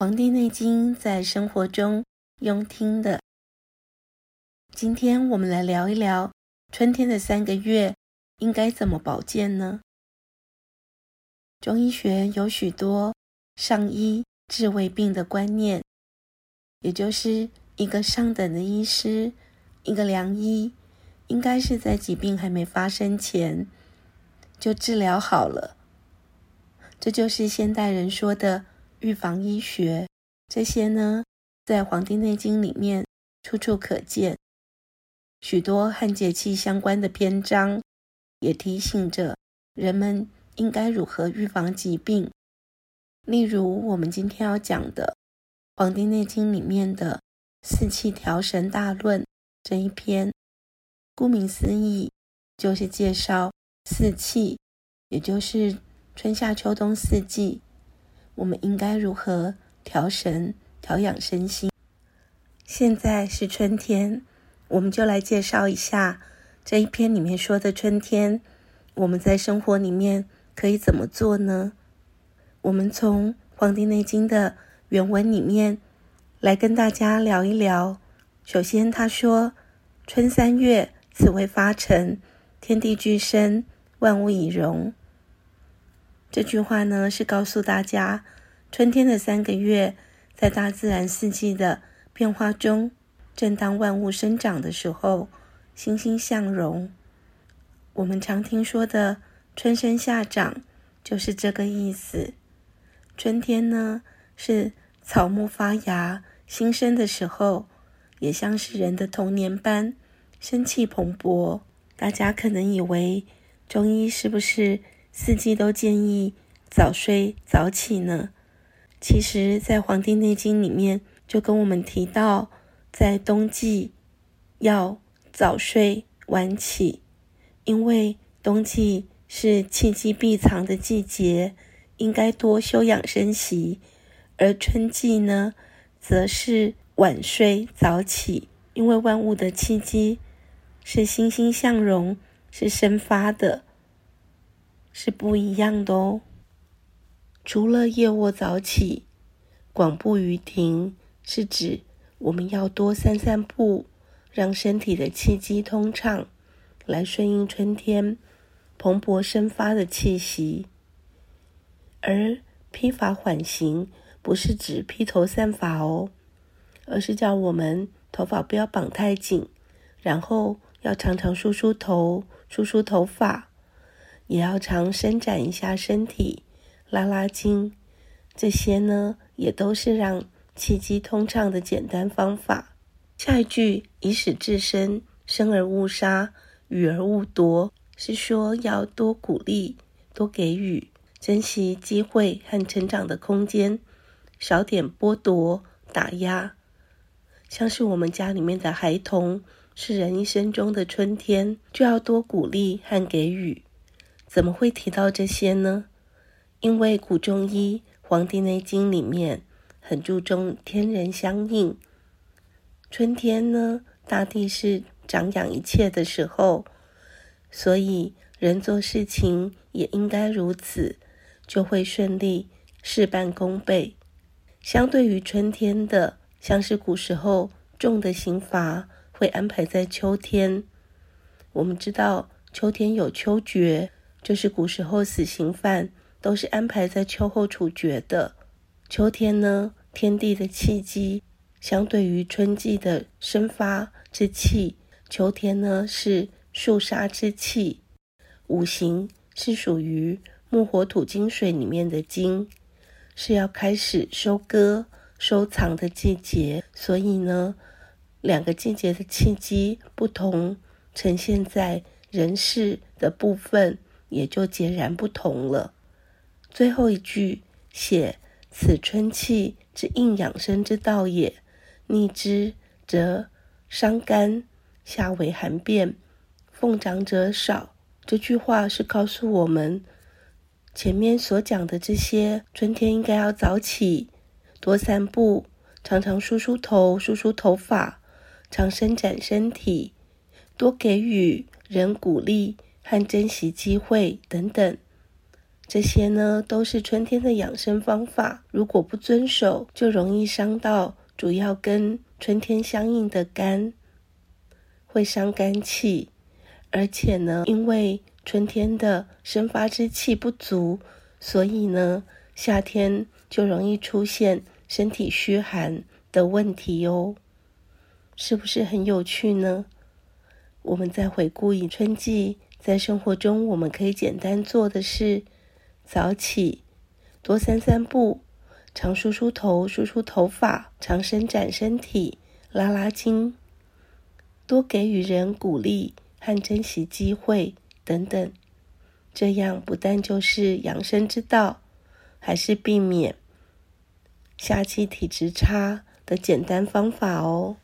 黄帝内经在生活中用听的。今天我们来聊一聊春天的三个月应该怎么保健呢？中医学有许多上医治未病的观念，也就是一个上等的医师，一个良医，应该是在疾病还没发生前就治疗好了。这就是现代人说的预防医学。这些呢，在《黄帝内经》里面处处可见。许多和节气相关的篇章，也提醒着人们应该如何预防疾病。例如，我们今天要讲的《黄帝内经》里面的“四气调神大论”这一篇，顾名思义，就是介绍四气，也就是春夏秋冬四季，我们应该如何调神、调养身心。现在是春天。我们就来介绍一下这一篇里面说的春天，我们在生活里面可以怎么做呢？我们从《黄帝内经》的原文里面来跟大家聊一聊。首先，他说：“春三月，此谓发陈，天地俱生，万物以荣。”这句话呢，是告诉大家，春天的三个月，在大自然四季的变化中。正当万物生长的时候，欣欣向荣。我们常听说的“春生夏长”，就是这个意思。春天呢，是草木发芽、新生的时候，也像是人的童年般生气蓬勃。大家可能以为中医是不是四季都建议早睡早起呢？其实，在《黄帝内经》里面就跟我们提到。在冬季要早睡晚起，因为冬季是气机闭藏的季节，应该多休养生息；而春季呢，则是晚睡早起，因为万物的气机是欣欣向荣，是生发的，是不一样的哦。除了夜卧早起，广步于庭，是指。我们要多散散步，让身体的气机通畅，来顺应春天蓬勃生发的气息。而披发缓行，不是指披头散发哦，而是叫我们头发不要绑太紧，然后要常常梳梳头、梳梳头发，也要常伸展一下身体、拉拉筋。这些呢，也都是让。气机通畅的简单方法。下一句“以使至生，生而勿杀，予而勿夺”，是说要多鼓励、多给予，珍惜机会和成长的空间，少点剥夺、打压。像是我们家里面的孩童，是人一生中的春天，就要多鼓励和给予。怎么会提到这些呢？因为古中医《黄帝内经》里面。很注重天人相应。春天呢，大地是长养一切的时候，所以人做事情也应该如此，就会顺利，事半功倍。相对于春天的，像是古时候重的刑罚会安排在秋天。我们知道秋天有秋决，就是古时候死刑犯都是安排在秋后处决的。秋天呢，天地的气机，相对于春季的生发之气，秋天呢是肃杀之气。五行是属于木、火、土、金、水里面的金，是要开始收割、收藏的季节。所以呢，两个季节的气机不同，呈现在人事的部分也就截然不同了。最后一句写。此春气之应养生之道也，逆之则伤肝，夏为寒变，奉长者少。这句话是告诉我们，前面所讲的这些，春天应该要早起，多散步，常常梳梳头、梳梳头发，常伸展身体，多给予人鼓励和珍惜机会等等。这些呢，都是春天的养生方法。如果不遵守，就容易伤到主要跟春天相应的肝，会伤肝气。而且呢，因为春天的生发之气不足，所以呢，夏天就容易出现身体虚寒的问题哦。是不是很有趣呢？我们再回顾以春季，在生活中我们可以简单做的是。早起，多散散步，常梳梳头、梳梳头发，常伸展身体、拉拉筋，多给予人鼓励和珍惜机会等等。这样不但就是养生之道，还是避免夏季体质差的简单方法哦。